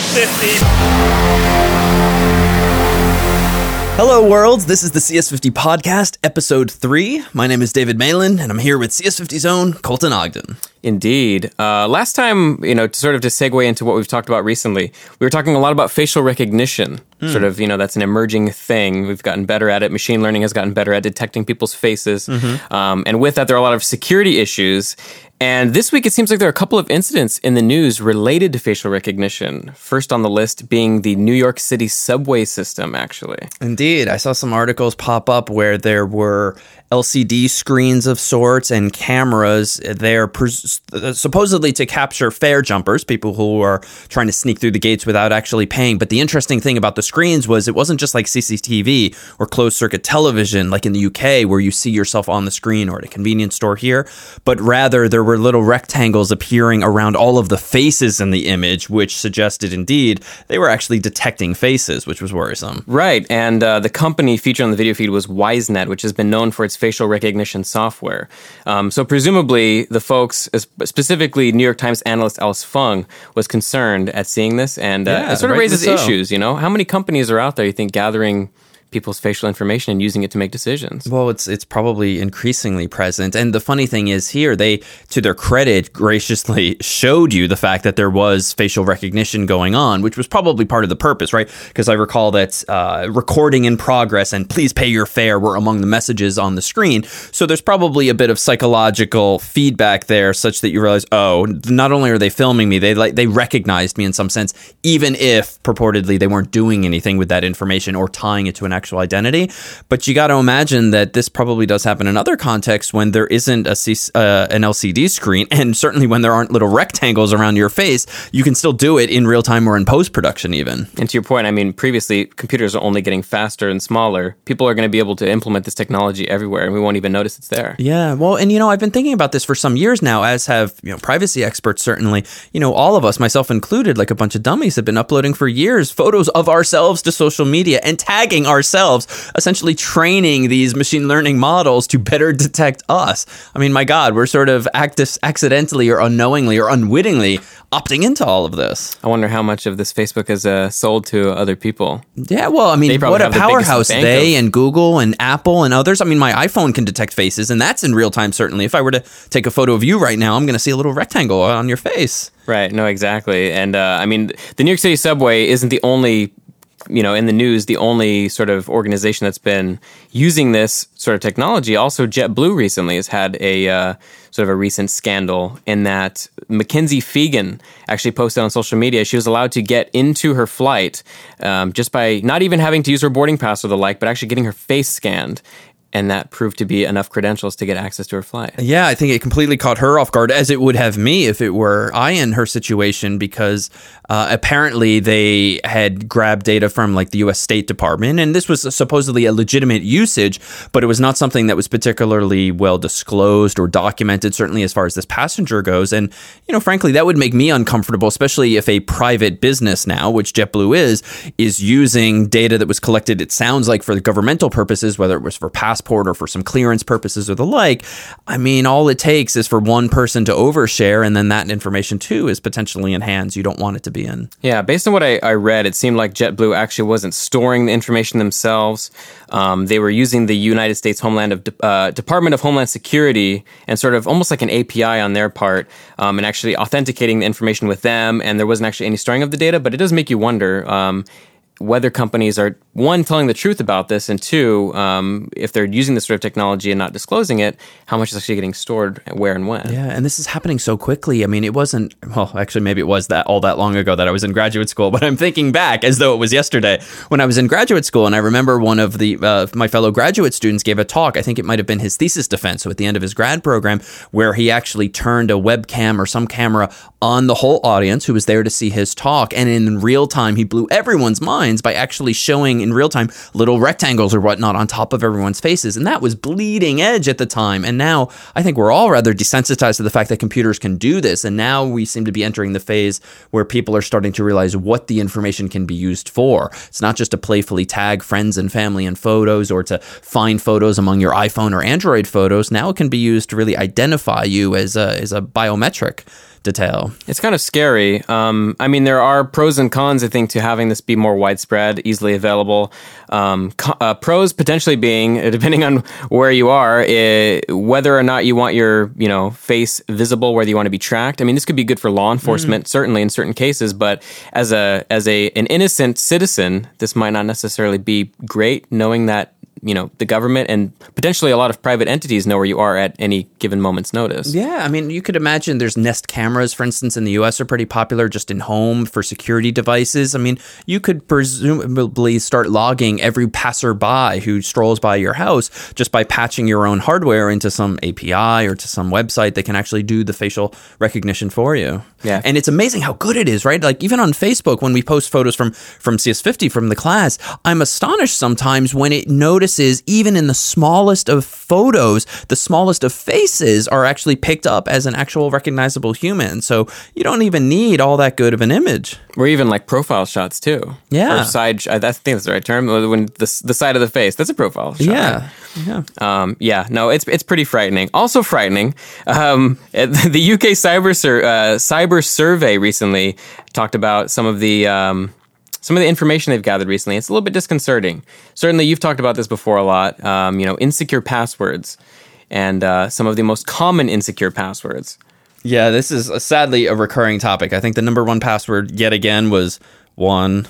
CS50. Hello, worlds. This is the CS50 podcast, episode three. My name is David Malan, and I'm here with CS50's own Colton Ogden. Indeed. Uh, last time, you know, to sort of to segue into what we've talked about recently, we were talking a lot about facial recognition. Sort of, you know, that's an emerging thing. We've gotten better at it. Machine learning has gotten better at detecting people's faces. Um, and with that, there are a lot of security issues. And this week, it seems like there are a couple of incidents in the news related to facial recognition. First on the list being the New York City subway system, actually. Indeed, I saw some articles pop up where there were LCD screens of sorts and cameras there pres- supposedly to capture fare jumpers, people who are trying to sneak through the gates without actually paying. But the interesting thing about the screens was it wasn't just like CCTV or closed circuit television like in the UK where you see yourself on the screen or at a convenience store here, but rather there were little rectangles appearing around all of the faces in the image, which suggested indeed they were actually detecting faces, which was worrisome. Right, and uh, the company featured on the video feed was WiseNet, which has been known for its facial recognition software. Um, so presumably, the folks, specifically New York Times analyst Alice Fung, was concerned at seeing this, and uh, Yeah, it sort of raises so. issues. You know, how many companies are out there? You think gathering people's facial information and using it to make decisions? Well, it's it's probably increasingly present. And the funny thing is here, they to their credit graciously showed you the fact that there was facial recognition going on, which was probably part of the purpose, right? Because I recall that uh, recording in progress and please pay your fare were among the messages on the screen. So there's probably a bit of psychological feedback there, such that you realize, oh, not only are they filming me, they like they recognized me in some sense, even if purportedly they weren't doing anything with that information or tying it to an actual identity. But you got to imagine that this probably does happen in other contexts when there isn't a C- uh, an LCD screen, and certainly when there aren't little rectangles around your face, you can still do it in real time or in post production, even. And to your point, I mean, previously computers are only getting faster and smaller. People are going to be able to implement this technology everywhere, and we won't even notice it's there. Yeah, well, and you know, I've been thinking about this for some years now, as have you know privacy experts. Certainly, you know, all of us, myself included, like a bunch of dummies, have been uploading for years photos of ourselves to social media and tagging ourselves, essentially training these machine learning models to better detect us. I mean, my God, we're sort of actis- accidentally or unknowingly or unwittingly opting into all of this. I wonder how much of this Facebook is uh, sold to other people. Yeah, well, I mean, what a have the powerhouse they of- and Google and Apple and others. I mean, my iPhone can detect faces, and that's in real time, certainly. If I were to take a photo of you right now, I'm going to see a little rectangle on your face. Right. No, exactly. And uh, I mean, the New York City subway isn't the only, you know, in the news, the only sort of organization that's been using this sort of technology. Also, JetBlue recently has had a uh, sort of a recent scandal in that Mackenzie Fegan actually posted on social media she was allowed to get into her flight um, just by not even having to use her boarding pass or the like, but actually getting her face scanned. And that proved to be enough credentials to get access to her flight. Yeah, I think it completely caught her off guard, as it would have me if it were I in her situation, because uh, apparently they had grabbed data from like the U.S. State Department, and this was supposedly a legitimate usage, but it was not something that was particularly well disclosed or documented, certainly as far as this passenger goes. And you know, frankly, that would make me uncomfortable, especially if a private business now, which JetBlue is, is using data that was collected. It sounds like for governmental purposes, whether it was for passport or for some clearance purposes or the like. I mean, all it takes is for one person to overshare, and then that information too is potentially in hands you don't want it to be in. Yeah, based on what I, I read, it seemed like JetBlue actually wasn't storing the information themselves. Um, they were using the United States Homeland of uh, Department of Homeland Security and sort of almost like an API on their part, um, and actually authenticating the information with them. And there wasn't actually any storing of the data, but it does make you wonder. Um, whether companies are one telling the truth about this, and two, um, if they're using this sort of technology and not disclosing it, how much is actually getting stored, where and when. Yeah, and this is happening so quickly. I mean, it wasn't well, actually maybe it was that all that long ago that I was in graduate school, but I'm thinking back as though it was yesterday when I was in graduate school and I remember one of the uh, my fellow graduate students gave a talk. I think it might have been his thesis defense, so at the end of his grad program where he actually turned a webcam or some camera on the whole audience who was there to see his talk and in real time he blew everyone's minds by actually showing in real time little rectangles or whatnot on top of everyone's faces. And that was bleeding edge at the time. And now i think we're all rather desensitized to the fact that computers can do this. And now we seem to be entering the phase where people are starting to realize what the information can be used for. It's not just to playfully tag friends and family in photos or to find photos among your iphone or android photos. Now it can be used to really identify you as a, as a biometric detail. It's kind of scary. Um, I mean, there are pros and cons, I think, to having this be more widespread, easily available. Um, co- uh, pros potentially being, depending on where you are, eh, whether or not you want your you know face visible, whether you want to be tracked. I mean, this could be good for law enforcement, certainly in certain cases. But as a as a an innocent citizen, this might not necessarily be great, knowing that you know the government and potentially a lot of private entities know where you are at any given moment's notice. Yeah, I mean, you could imagine there's Nest cameras, for instance, in the US are pretty popular just in home for security devices. I mean, you could presumably start logging every passerby who strolls by your house just by patching your own hardware into some API or to some website that can actually do the facial recognition for you. Yeah. And it's amazing how good it is, right? Like even on Facebook when we post photos from from CS50 from the class, I'm astonished sometimes when it notices even in the smallest of photos, the smallest of faces are actually picked up as an actual recognizable human. So you don't even need all that good of an image. Or even like profile shots too. Yeah. Or side. I think that's the right term. When the the side of the face, that's a profile shot. Yeah. Yeah. Um, yeah, no, it's it's pretty frightening. Also frightening, um, the UK cyber sur- uh, cyber survey recently talked about some of the um, some of the information they've gathered recently. It's a little bit disconcerting. Certainly, you've talked about this before a lot. Um, you know, insecure passwords and uh, some of the most common insecure passwords. Yeah, this is a, sadly a recurring topic. I think the number one password yet again was one,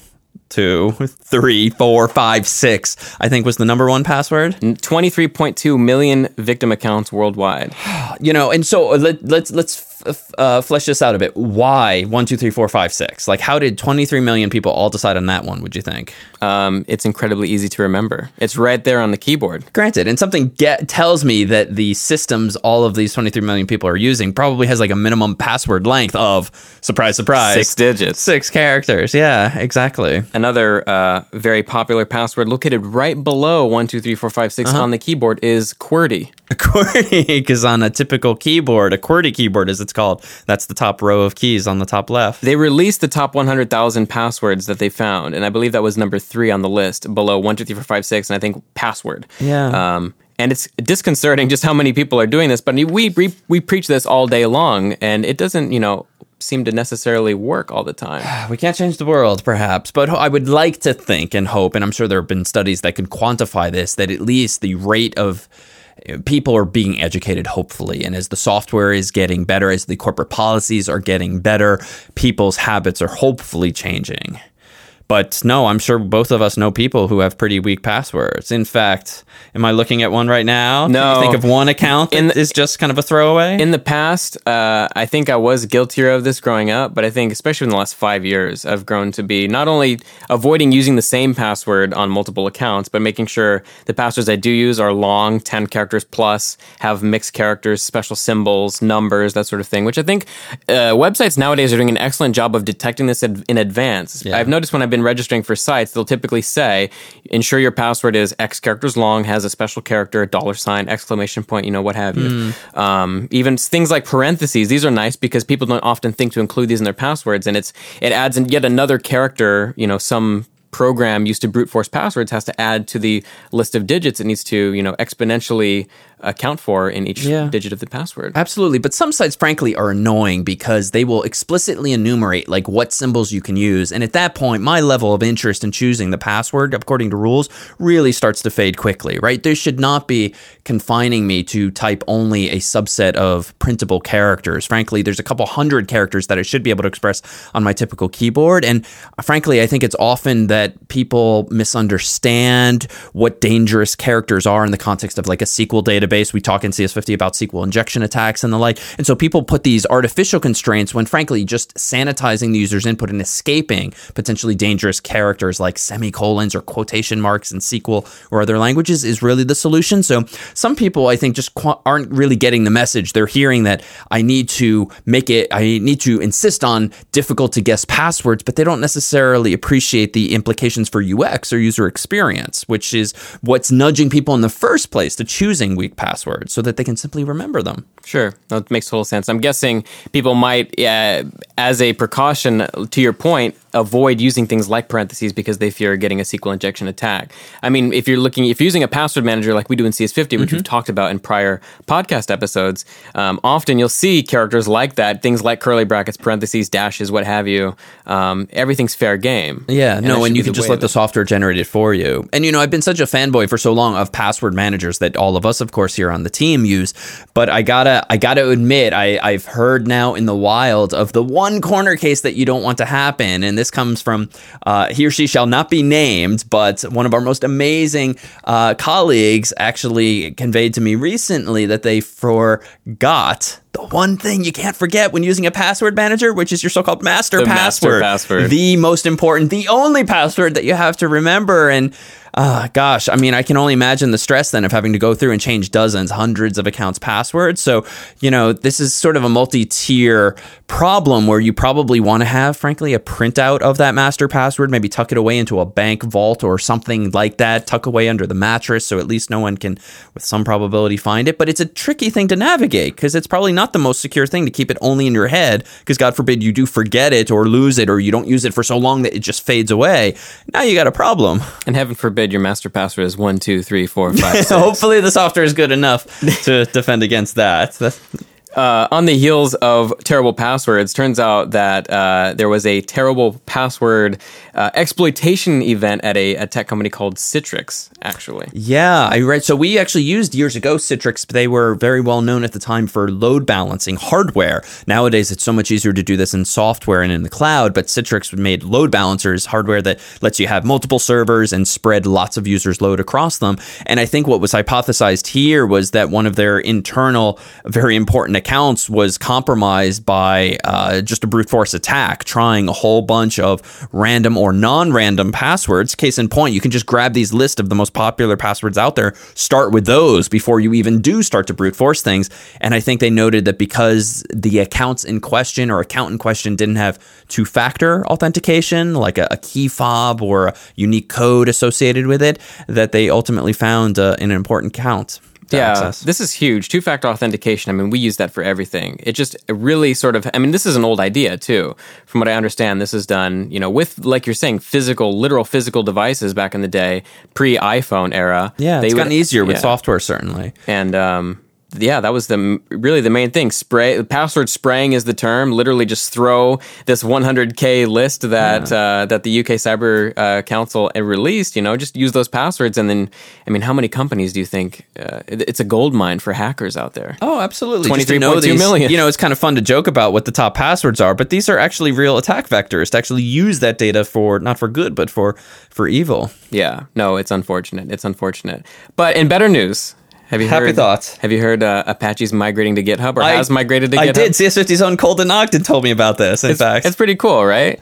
two, three, four, five, six. I think was the number one password. 23.2 million victim accounts worldwide. You know, and so uh, let, let's let's f- uh, flesh this out a bit. Why one, two, three, four, five, six? Like, how did 23 million people all decide on that one? Would you think? Um, it's incredibly easy to remember. It's right there on the keyboard. Granted, and something get, tells me that the systems all of these 23 million people are using probably has like a minimum password length of surprise, surprise, Six digits. six characters. Yeah, exactly. Another uh, very popular password located right below one two three four five six on the keyboard is QWERTY. A QWERTY, because on a typical keyboard, a QWERTY keyboard as it's called, that's the top row of keys on the top left. They released the top 100,000 passwords that they found, and I believe that was number three on the list, below one two three four five six, and I think password. Yeah. Um, and it's disconcerting just how many people are doing this. But we we we preach this all day long, and it doesn't you know seem to necessarily work all the time. We can't change the world, perhaps, but I would like to think and hope, and I'm sure there have been studies that can quantify this, that at least the rate of people are being educated, hopefully. And as the software is getting better, as the corporate policies are getting better, people's habits are hopefully changing. But no, I'm sure both of us know people who have pretty weak passwords. In fact, am I looking at one right now? Can No. you think of one account that In is just kind of a throwaway? In the past, uh, I think I was guiltier of this growing up, but I think especially in the last five years, I've grown to be not only avoiding using the same password on multiple accounts, but making sure the passwords I do use are long, 10 characters plus, have mixed characters, special symbols, numbers, that sort of thing, which I think uh, websites nowadays are doing an excellent job of detecting this ad- in advance. Yeah. I've noticed when I've been registering for sites, they'll typically say, ensure your password is X characters long, has a special character, a dollar sign, exclamation point, you know, what have you. Um, even things like parentheses, these are nice because people don't often think to include these in their passwords, and it's it adds in yet another character. You know, some program used to brute force passwords has to add to the list of digits it needs to you know exponentially account for in each Yeah. digit of the password. Absolutely, but some sites frankly are annoying because they will explicitly enumerate like what symbols you can use, and at that point my level of interest in choosing the password according to rules really starts to fade quickly, right? There should not be confining me to type only a subset of printable characters. Frankly, there's a couple hundred characters that I should be able to express on my typical keyboard, and uh, frankly, I think it's often that people misunderstand what dangerous characters are in the context of like a SQL database. We talk in CS50 about SQL injection attacks and the like. And so people put these artificial constraints when frankly just sanitizing the user's input and escaping potentially dangerous characters like semicolons or quotation marks in SQL or other languages is really the solution. So some people I think just qu- aren't really getting the message. They're hearing that I need to make it I need to insist on difficult to guess passwords, but they don't necessarily appreciate the implications for UX or user experience, which is what's nudging people in the first place to choosing weak passwords so that they can simply remember them. Sure, that makes total sense. I'm guessing people might uh, as a precaution, to your point, avoid using things like parentheses because they fear getting a SQL injection attack. I mean, if you're looking, if you're using a password manager like we do in CS50, which we've talked about in prior podcast episodes, um, often you'll see characters like that, things like curly brackets, parentheses, dashes, what have you. Um, everything's fair game. Yeah, And no, and you can just let the software generate it for you. And you know, I've been such a fanboy for so long of password managers that all of us, of course, here on the team use. But I gotta, I gotta admit, I, I've heard now in the wild of the one corner case that you don't want to happen, and this comes from uh, he or she shall not be named, but one of our most amazing uh, colleagues actually conveyed to me recently that they forgot. The one thing you can't forget when using a password manager, which is your so-called master The master password, password. the most important, the only password that you have to remember. And uh, gosh, I mean, I can only imagine the stress then of having to go through and change dozens, hundreds of accounts' passwords. So, you know, this is sort of a multi tier problem where you probably want to have, frankly, a printout of that master password, maybe tuck it away into a bank vault or something like that, tuck away under the mattress so at least no one can, with some probability, find it. But it's a tricky thing to navigate because it's probably not the most secure thing to keep it only in your head because, God forbid, you do forget it or lose it or you don't use it for so long that it just fades away. Now you got a problem. And heaven forbid your master password is one, two, three, four, five. Hopefully, the software is good enough to defend against that. That's, uh, on the heels of terrible passwords, turns out that uh, there was a terrible password uh, exploitation event at a, a tech company called Citrix, actually. Yeah, I read. So we actually used years ago Citrix. But they were very well known at the time for load balancing hardware. Nowadays, it's so much easier to do this in software and in the cloud. But Citrix made load balancers, hardware that lets you have multiple servers and spread lots of users' load across them. And I think what was hypothesized here was that one of their internal, very important accounts was compromised by uh, just a brute force attack, trying a whole bunch of random or non-random passwords. Case in point, you can just grab these list of the most popular passwords out there, start with those before you even do start to brute force things. And I think they noted that because the accounts in question or account in question didn't have two-factor authentication, like a, a key fob or a unique code associated with it, that they ultimately found uh, an important count. To Yeah, access. this is huge. Two factor authentication. I mean, we use that for everything. It just really sort of, I mean, this is an old idea too. From what I understand, this is done, you know, with, like you're saying, physical, literal physical devices back in the day, pre iPhone era. Yeah, They it's would- gotten easier with yeah. software, certainly. And, um, yeah, that was the really the main thing. Spray password spraying is the term. Literally, just throw this 100k list that uh, that the UK Cyber uh, Council released. You know, just use those passwords, and then I mean, how many companies do you think? Uh, it- it's a gold mine for hackers out there. Oh, absolutely. To 23.2 know these- million. You know, it's kind of fun to joke about what the top passwords are, but these are actually real attack vectors to actually use that data for not for good, but for for evil. Yeah, no, it's unfortunate. It's unfortunate. But in better news, have you Happy heard? thoughts. Have you heard uh, Apache's migrating to GitHub or I, has migrated to GitHub? I did. CS50's own Colton Ogden told me about this. In It's, fact, it's pretty cool, right?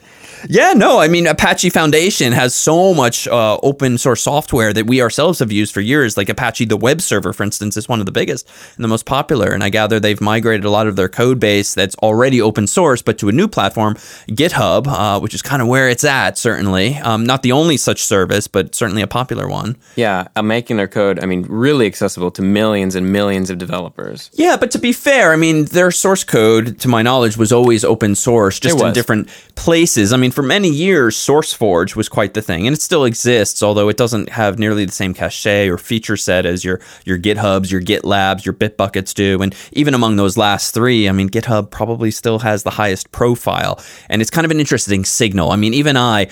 Yeah, no, I mean Apache Foundation has so much uh, open source software that we ourselves have used for years. Like Apache, the web server, for instance, is one of the biggest and the most popular. And I gather they've migrated a lot of their code base that's already open source, but to a new platform, GitHub, uh, which is kind of where it's at. Certainly, um, not the only such service, but certainly a popular one. Yeah, uh, making their code, I mean, really accessible to millions and millions of developers. Yeah, but to be fair, I mean, their source code, to my knowledge, was always open source, just in different places. I mean, for many years, SourceForge was quite the thing, and it still exists, although it doesn't have nearly the same cache or feature set as your your GitHubs, your GitLabs, your Bitbuckets do. And even among those last three, I mean, GitHub probably still has the highest profile, and it's kind of an interesting signal. I mean, even I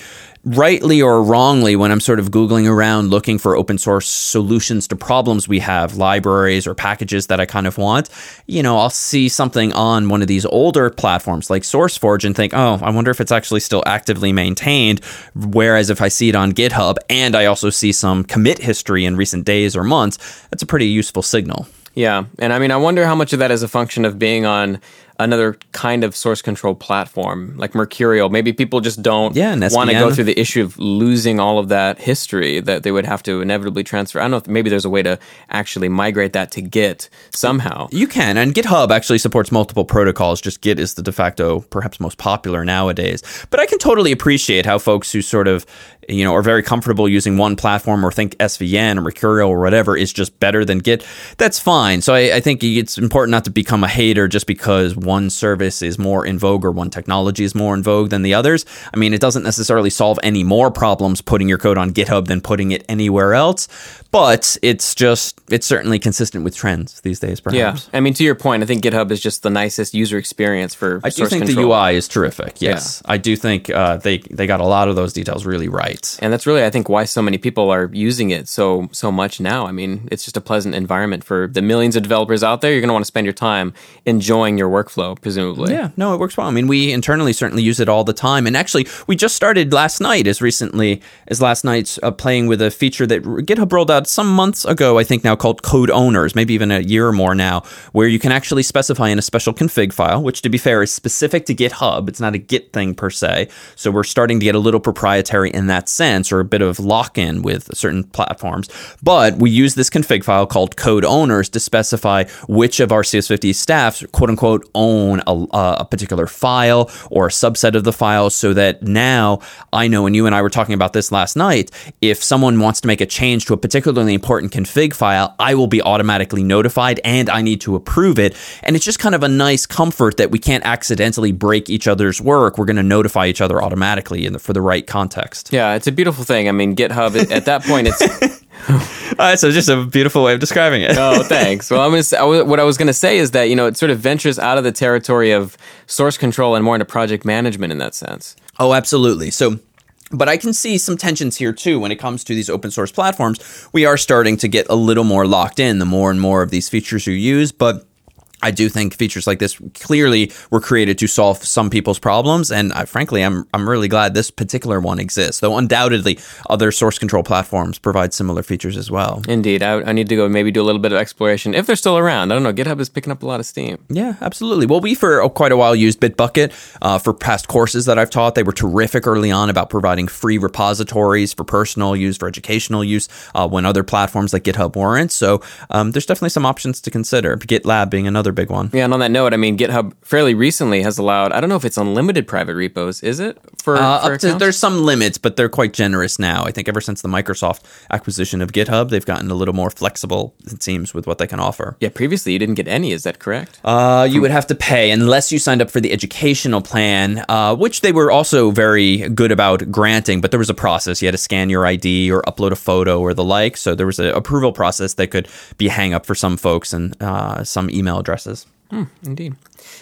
rightly or wrongly, when I'm sort of Googling around looking for open source solutions to problems we have, libraries or packages that I kind of want, you know, I'll see something on one of these older platforms like SourceForge and think, oh, I wonder if it's actually still actively maintained. Whereas if I see it on GitHub and I also see some commit history in recent days or months, that's a pretty useful signal. Yeah, and I mean, I wonder how much of that is a function of being on another kind of source control platform like Mercurial. Maybe people just don't Yeah, want to go through the issue of losing all of that history that they would have to inevitably transfer. I don't know if maybe there's a way to actually migrate that to Git somehow. You can, and GitHub actually supports multiple protocols. Just Git is the de facto, perhaps most popular nowadays. But I can totally appreciate how folks who sort of, you know, are very comfortable using one platform or think SVN or Mercurial or whatever is just better than Git. That's fine. So I, I think it's important not to become a hater just because one service is more in vogue or one technology is more in vogue than the others. I mean, it doesn't necessarily solve any more problems putting your code on GitHub than putting it anywhere else, but it's just it's certainly consistent with trends these days. Perhaps. Yeah, I mean, to your point, I think GitHub is just the nicest user experience for. I do think control. the UI is terrific. Yes, I do think uh, they they got a lot of those details really right. and that's really I think why so many people are using it so so much now. I mean, it's just a pleasant environment for the millions of developers out there. You're going to want to spend your time enjoying your workflow, presumably. Yeah, no, it works well. I mean, we internally certainly use it all the time. And actually, we just started last night, as recently as last night's uh, playing with a feature that GitHub rolled out some months ago, I think now called Code Owners, maybe even a year or more now, where you can actually specify in a special config file, which to be fair is specific to GitHub. It's not a Git thing per se. So we're starting to get a little proprietary in that sense, or a bit of lock in with certain platforms. But we use this config file called Code Owners to specify which of our CS50 staffs, quote unquote, own a, a particular file or a subset of the file so that now I know, and you and I were talking about this last night, if someone wants to make a change to a particularly important config file, I will be automatically notified and I need to approve it. And it's just kind of a nice comfort that we can't accidentally break each other's work. We're going to notify each other automatically in the, for the right context. Yeah, it's a beautiful thing. I mean, GitHub at that point, it's Uh, so just a beautiful way of describing it. oh, thanks. Well, I'm gonna say, I what I was going to say is that you know it sort of ventures out of the territory of source control and more into project management in that sense. Oh, absolutely. So, but I can see some tensions here too when it comes to these open source platforms. We are starting to get a little more locked in the more and more of these features you use, but I do think features like this clearly were created to solve some people's problems, and I, frankly, I'm I'm really glad this particular one exists. Though undoubtedly, other source control platforms provide similar features as well. Indeed, I, I need to go maybe do a little bit of exploration if they're still around. I don't know. GitHub is picking up a lot of steam. Yeah, absolutely. Well, we for oh, quite a while used Bitbucket uh, for past courses that I've taught. They were terrific early on about providing free repositories for personal use, for educational use, uh, when other platforms like GitHub weren't. So um, there's definitely some options to consider. GitLab being another big one. Yeah, and on that note, I mean, GitHub fairly recently has allowed. I don't know if it's unlimited private repos. Is it for, Uh, for up to, there's some limits, but they're quite generous now. I think ever since the Microsoft acquisition of GitHub, they've gotten a little more flexible, it seems, with what they can offer. Yeah, previously you didn't get any. Is that correct? Uh, you would have to pay unless you signed up for the educational plan, uh, which they were also very good about granting. But there was a process; you had to scan your ID or upload a photo or the like. So there was an approval process that could be hang up for some folks and uh, some email addresses. Indeed.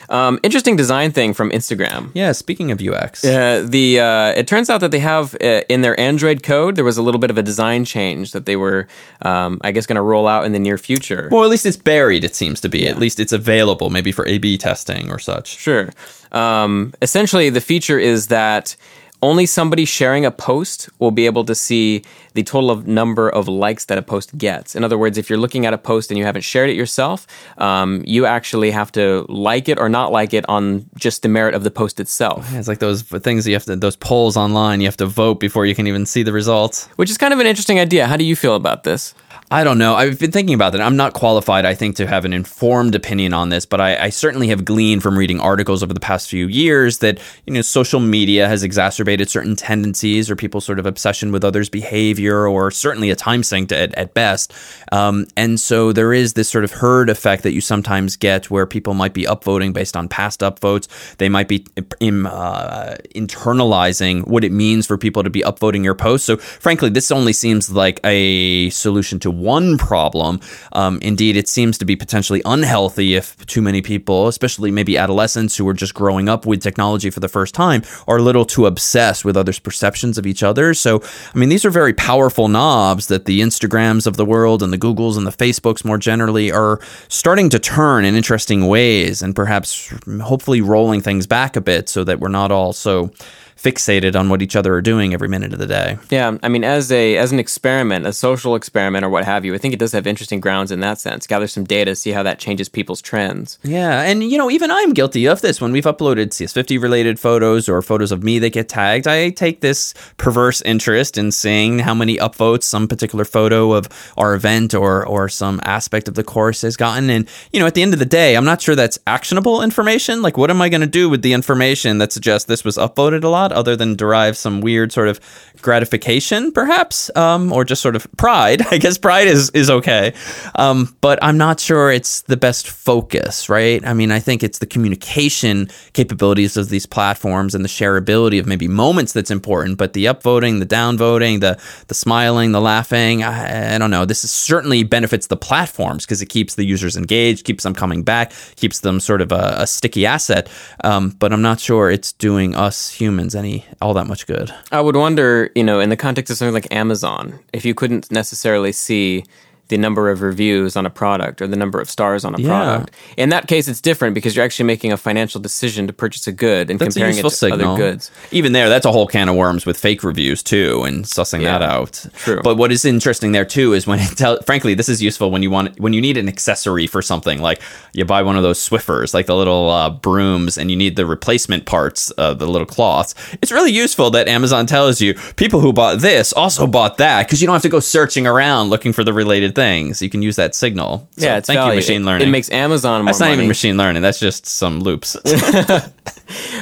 Um, interesting design thing from Instagram. Yeah. Speaking of UX, Uh, the uh, it turns out that they have uh, in their Android code there was a little bit of a design change that they were, um, I guess, going to roll out in the near future. well, at least it's buried. It seems to be. At least it's available, maybe for A/B testing or such. Sure. Um, essentially, the feature is that only somebody sharing a post will be able to see the total of number of likes that a post gets. In other words, if you're looking at a post and you haven't shared it yourself, um, you actually have to like it or not like it on just the merit of the post itself, It's like those things you have to, those polls online. You have to vote before you can even see the results. which is kind of an interesting idea. How do you feel about this? I don't know. I've been thinking about that. I'm not qualified, I think, to have an informed opinion on this, but I, I certainly have gleaned from reading articles over the past few years that you know social media has exacerbated certain tendencies or people's sort of obsession with others' behavior, or certainly a time sink at, at best. Um, and so there is this sort of herd effect that you sometimes get where people might be upvoting based on past upvotes. They might be im, uh, internalizing what it means for people to be upvoting your post. So, frankly, this only seems like a solution to one problem. Um, indeed, it seems to be potentially unhealthy if too many people, especially maybe adolescents who are just growing up with technology for the first time, are a little too obsessed with others' perceptions of each other. So, I mean, these are very powerful knobs that the Instagrams of the world and the Googles and the Facebooks more generally are starting to turn in interesting ways and perhaps hopefully rolling things back a bit so that we're not all so fixated on what each other are doing every minute of the day. Yeah, I mean, as a as an experiment, a social experiment, or what have you, I think it does have interesting grounds in that sense. Gather some data, see how that changes people's trends. Yeah, and you know, even I'm guilty of this. When we've uploaded CS50 related photos or photos of me that get tagged, I take this perverse interest in seeing how many upvotes some particular photo of our event or or some aspect of the course has gotten. And you know, at the end of the day, I'm not sure that's actionable information. Like, what am I going to do with the information that suggests this was upvoted a lot? Lot other than derive some weird sort of gratification, perhaps, um, or just sort of pride. I guess pride is is okay, um, but I'm not sure it's the best focus, right? I mean, I think it's the communication capabilities of these platforms and the shareability of maybe moments that's important, but the upvoting, the downvoting, the the smiling, the laughing, I, I don't know. This is certainly benefits the platforms because it keeps the users engaged, keeps them coming back, keeps them sort of a, a sticky asset. Um, but I'm not sure it's doing us humans any all that much good. I would wonder, you know, in the context of something like Amazon, if you couldn't necessarily see the number of reviews on a product or the number of stars on a Yeah. product. In that case, it's different because you're actually making a financial decision to purchase a good and That's comparing it to signal. other goods. Even there, that's a whole can of worms with fake reviews too, and sussing Yeah, that out. true. But what is interesting there too is when it tell. Frankly, this is useful when you want when you need an accessory for something. Like you buy one of those Swiffers, like the little uh, brooms, and you need the replacement parts, uh, the little cloths. It's really useful that Amazon tells you people who bought this also bought that because you don't have to go searching around looking for the related things. You can use that signal. So yeah, it's thank value. you, machine learning. It, makes Amazon more that's not money. even machine learning. That's just some loops.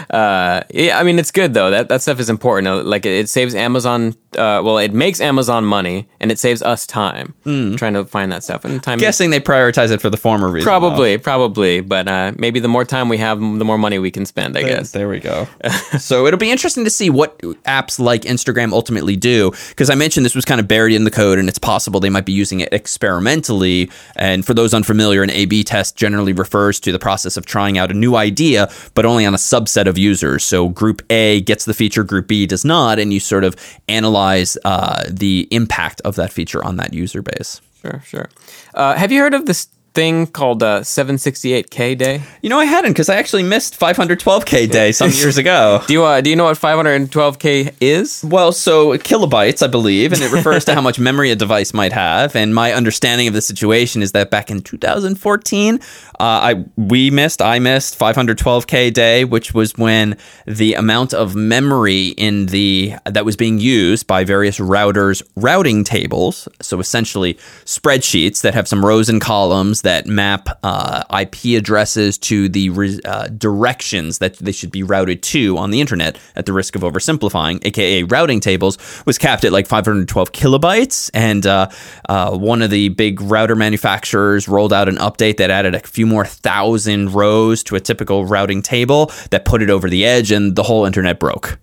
Uh, yeah, I mean, it's good though. That that stuff is important. Like it, it saves Amazon. Uh, well, it makes Amazon money, and it saves us time Hmm. trying to find that stuff. And time, Guessing they prioritize it for the former reason. though. probably, probably. But uh, maybe the more time we have, the more money we can spend. I guess. There we go. so it'll be interesting to see what apps like Instagram ultimately do. Because I mentioned this was kind of buried in the code, and it's possible they might be using it experimentally. And for those unfamiliar, an A B test generally refers to the process of trying out a new idea, but only on a subset of users. So group A gets the feature, group B does not, and you sort of analyze uh, the impact of that feature on that user base. Sure, sure. Uh, have you heard of this thing called uh, 768K Day? You know, I hadn't because I actually missed 512K day some years ago. Do you uh, do you know what 512K is? Well, so kilobytes, I believe, and it refers to how much memory a device might have. And my understanding of the situation is that back in 2014, uh, I we missed, I missed 512k day, which was when the amount of memory in the that was being used by various routers routing tables. So essentially, spreadsheets that have some rows and columns that map uh, IP addresses to the re- uh, directions that they should be routed to on the internet. At the risk of oversimplifying, aka routing tables, was capped at like 512 kilobytes, and uh, uh, one of the big router manufacturers rolled out an update that added a few more thousand rows to a typical routing table that put it over the edge, and the whole internet broke.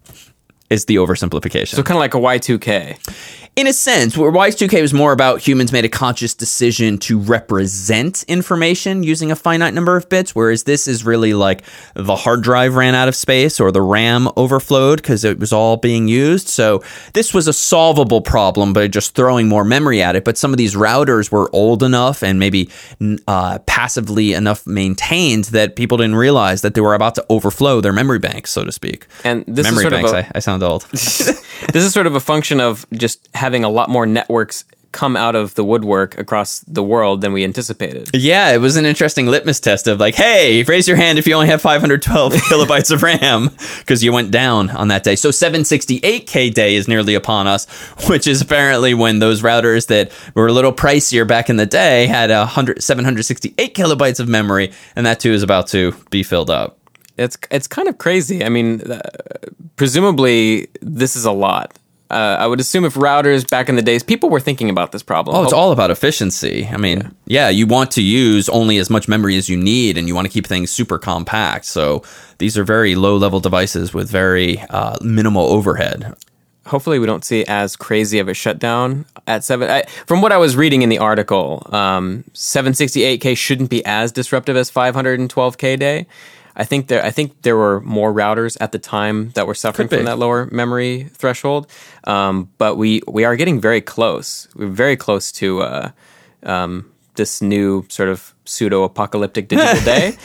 Is the oversimplification. So kind of like a Y2K. in a sense, where Y2K was more about humans made a conscious decision to represent information using a finite number of bits, whereas this is really like the hard drive ran out of space or the RAM overflowed because it was all being used. So this was a solvable problem by just throwing more memory at it. But some of these routers were old enough and maybe uh, passively enough maintained that people didn't realize that they were about to overflow their memory banks, so to speak. And this memory is sort banks, of a, I, I sound this is sort of a function of just having a lot more networks come out of the woodwork across the world than we anticipated. Yeah, it was an interesting litmus test of like, hey, raise your hand if you only have 512 kilobytes of RAM because you went down on that day. So 768K day is nearly upon us, which is apparently when those routers that were a little pricier back in the day had a 100, 768 kilobytes of memory, and that too is about to be filled up. It's it's kind of crazy. I mean, uh, presumably this is a lot. Uh, I would assume if routers back in the days, people were thinking about this problem. Oh, it's all about efficiency. I mean, yeah. you want to use only as much memory as you need, and you want to keep things super compact. So these are very low level devices with very uh, minimal overhead. hopefully we don't see as crazy of a shutdown at seven. I, from what I was reading in the article, um, 768k shouldn't be as disruptive as 512k day. I think there. I think there were more routers at the time that were suffering from that lower memory threshold. Um, but we we are getting very close. We're very close to uh, um, this new sort of pseudo apocalyptic digital day.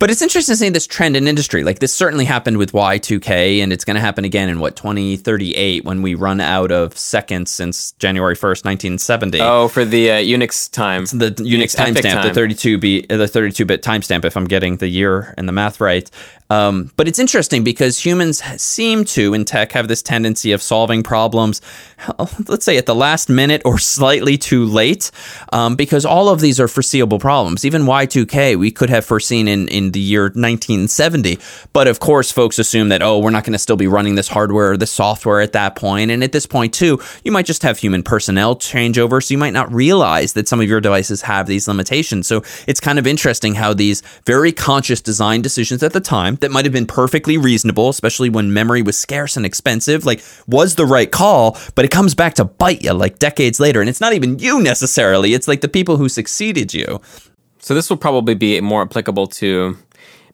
But it's interesting to see this trend in industry. Like this certainly happened with Y2K, and it's going to happen again in what 2038 when we run out of seconds since January 1st, 1970. oh, for the uh, Unix time, the Unix Epoch timestamp, the 32 b the 32 bit timestamp, if I'm getting the year and the math right. Um, but it's interesting because humans seem to, in tech, have this tendency of solving problems, let's say at the last minute or slightly too late, um, because all of these are foreseeable problems. Even Y2K, we could have foreseen in, in the year 1970. But of course, folks assume that, oh, we're not going to still be running this hardware or this software at that point. And at this point, too, you might just have human personnel change over. So you might not realize that some of your devices have these limitations. So it's kind of interesting how these very conscious design decisions at the time that might have been perfectly reasonable, especially when memory was scarce and expensive, like was the right call, but it comes back to bite you like decades later. And it's not even you necessarily, it's like the people who succeeded you. So this will probably be more applicable to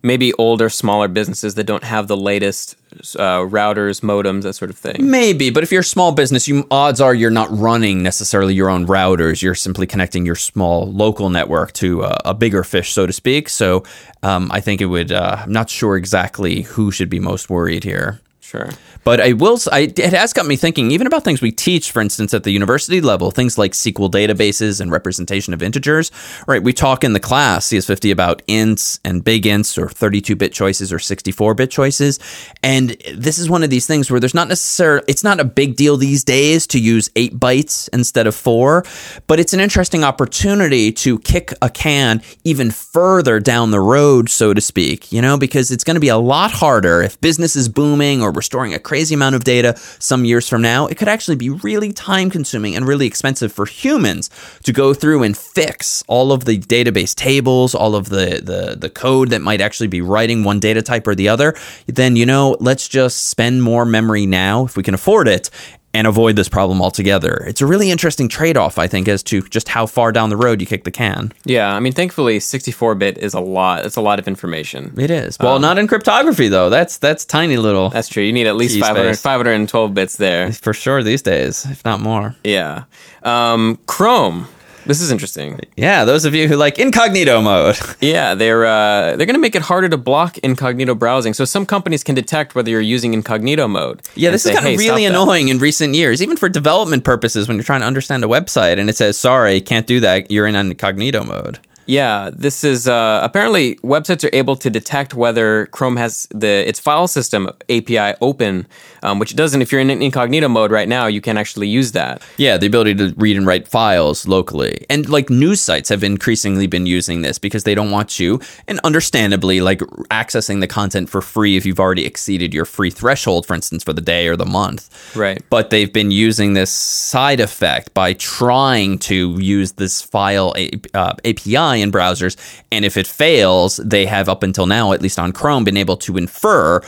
maybe older, smaller businesses that don't have the latest uh, routers, modems, that sort of thing. Maybe, but if you're a small business, you odds are you're not running necessarily your own routers. You're simply connecting your small local network to a, a bigger fish, so to speak. So um, I think it would. Uh, I'm not sure exactly who should be most worried here. Sure. But I will. I, it has got me thinking, even about things we teach, for instance, at the university level, things like SQL databases and representation of integers. Right, we talk in the class CS50 about ints and big ints, or 32-bit choices, or 64-bit choices. And this is one of these things where there's not necessarily. It's not a big deal these days to use eight bytes instead of four, but it's an interesting opportunity to kick a can even further down the road, so to speak. You know, because it's going to be a lot harder if business is booming or we're storing a crazy amount of data some years from now, it could actually be really time consuming and really expensive for humans to go through and fix all of the database tables, all of the, the, the code that might actually be writing one data type or the other. Then, you know, let's just spend more memory now if we can afford it and avoid this problem altogether. It's a really interesting trade off, I think, as to just how far down the road you kick the can. Yeah, I mean, thankfully, 64 bit is a lot. It's a lot of information. It is. Well, um, not in cryptography, though. That's that's tiny little. That's true. You need at least 500, 512 bits there. For sure these days, if not more. Yeah. Um, Chrome. This is interesting. Yeah, those of you who like incognito mode. yeah, they're uh, they're going to make it harder to block incognito browsing. So some companies can detect whether you're using incognito mode. Yeah, this is kind hey, of really annoying in recent years, even for development purposes. When you're trying to understand a website and it says, "Sorry, can't do that. You're in incognito mode." Yeah, this is uh, apparently websites are able to detect whether Chrome has the its file system API open, um, which it doesn't. If you're in incognito mode right now, you can actually use that. Yeah, the ability to read and write files locally, and like news sites have increasingly been using this because they don't want you, and understandably, like accessing the content for free if you've already exceeded your free threshold, for instance, for the day or the month. Right. But they've been using this side effect by trying to use this file uh, API in browsers. And if it fails, they have up until now, at least on Chrome, been able to infer,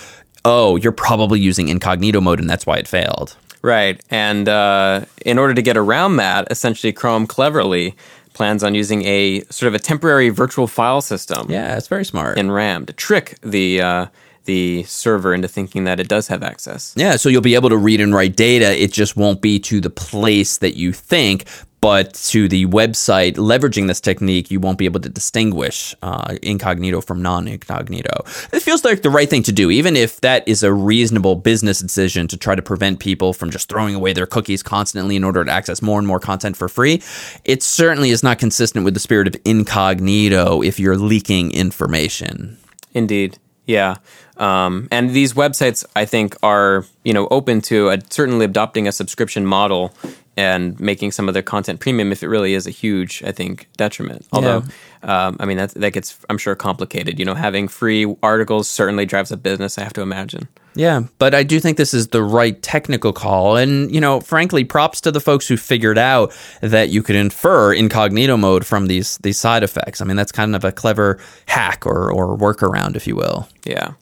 oh, you're probably using incognito mode and that's why it failed. Right. And uh, in order to get around that, essentially, Chrome cleverly plans on using a sort of a temporary virtual file system. Yeah, it's very smart. In RAM to trick the. Uh, the server into thinking that it does have access. Yeah, so you'll be able to read and write data. It just won't be to the place that you think, but to the website leveraging this technique, you won't be able to distinguish uh, incognito from non incognito. It feels like the right thing to do, even if that is a reasonable business decision to try to prevent people from just throwing away their cookies constantly in order to access more and more content for free. It certainly is not consistent with the spirit of incognito if you're leaking information. Indeed. Yeah. Um, and these websites, I think, are you know open to a, certainly adopting a subscription model and making some of their content premium if it really is a huge, I think, detriment. Although, yeah. um, I mean, that that gets, I'm sure, complicated. You know, having free articles certainly drives a business. I have to imagine. Yeah, but I do think this is the right technical call, and you know, frankly, props to the folks who figured out that you could infer incognito mode from these these side effects. I mean, that's kind of a clever hack or or workaround, if you will. Yeah.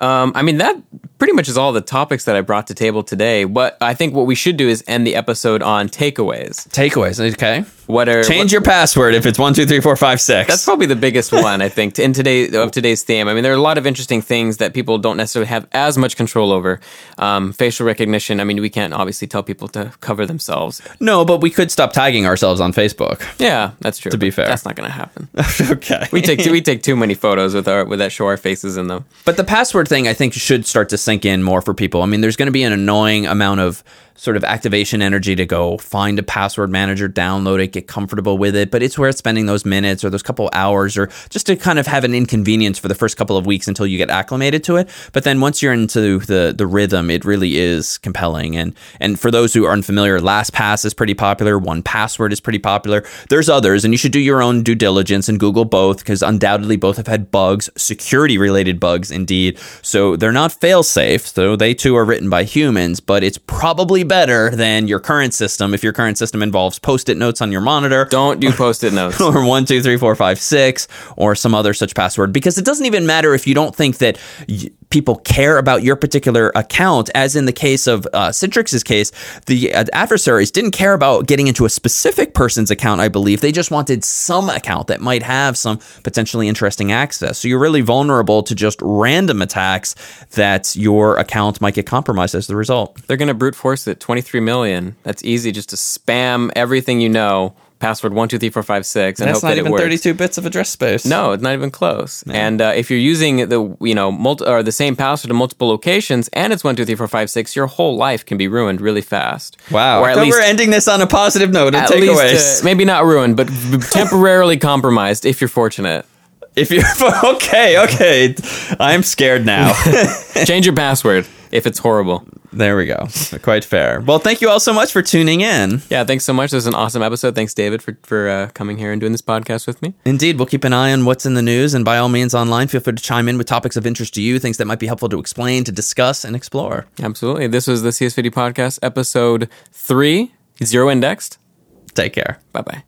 Um, I mean, that pretty much is all the topics that I brought to table today. But I think what we should do is end the episode on takeaways. Takeaways, okay. What are change what, your password if it's one two three four five six? That's probably the biggest one I think in today of today's theme. I mean, there are a lot of interesting things that people don't necessarily have as much control over. Um, facial recognition. I mean, we can't obviously tell people to cover themselves. No, but we could stop tagging ourselves on Facebook. Yeah, that's true. To be fair, that's not going to happen. okay, we take we take too many photos with our with that show our faces in them. But the password thing, I think, should start to sink in more for people. I mean, there's going to be an annoying amount of sort of activation energy to go find a password manager, download it, get comfortable with it. But it's worth spending those minutes or those couple hours or just to kind of have an inconvenience for the first couple of weeks until you get acclimated to it. But then once you're into the the rhythm, it really is compelling. And and for those who are unfamiliar, LastPass is pretty popular. One Password is pretty popular. There's others, and you should do your own due diligence and Google both because undoubtedly both have had bugs, security related bugs indeed. So they're not fail safe. So they too are written by humans, but it's probably better than your current system if your current system involves post it notes on your monitor. Don't do post it notes. or one, two, three, four, five, six, or some other such password, because it doesn't even matter if you don't think that people care about your particular account. As in the case of uh, Citrix's case, the uh, adversaries didn't care about getting into a specific person's account. I believe they just wanted some account that might have some potentially interesting access. So you're really vulnerable to just random attacks that your account might get compromised as the result. They're going to brute force it. 23 million. That's easy just to spam everything you know, password 123456, and That's hope not that even 32 bits of address space. No, it's not even close. And uh, if you're using the you know multi- or the same password in multiple locations and it's one two three four five six, your whole life can be ruined really fast. Wow. Or at least we're ending this on a positive note of at takeaways. least uh, maybe not ruined, but temporarily compromised if you're fortunate. If you're okay, okay, I'm scared now. Change your password if it's horrible. There we go. Quite fair. Well, thank you all so much for tuning in. Yeah, thanks so much. This was an awesome episode. Thanks, David, for for uh, coming here and doing this podcast with me. Indeed, we'll keep an eye on what's in the news, and by all means, online, feel free to chime in with topics of interest to you, things that might be helpful to explain, to discuss, and explore. Absolutely. This was the CS50 podcast, episode three, zero indexed. Take care. Bye bye.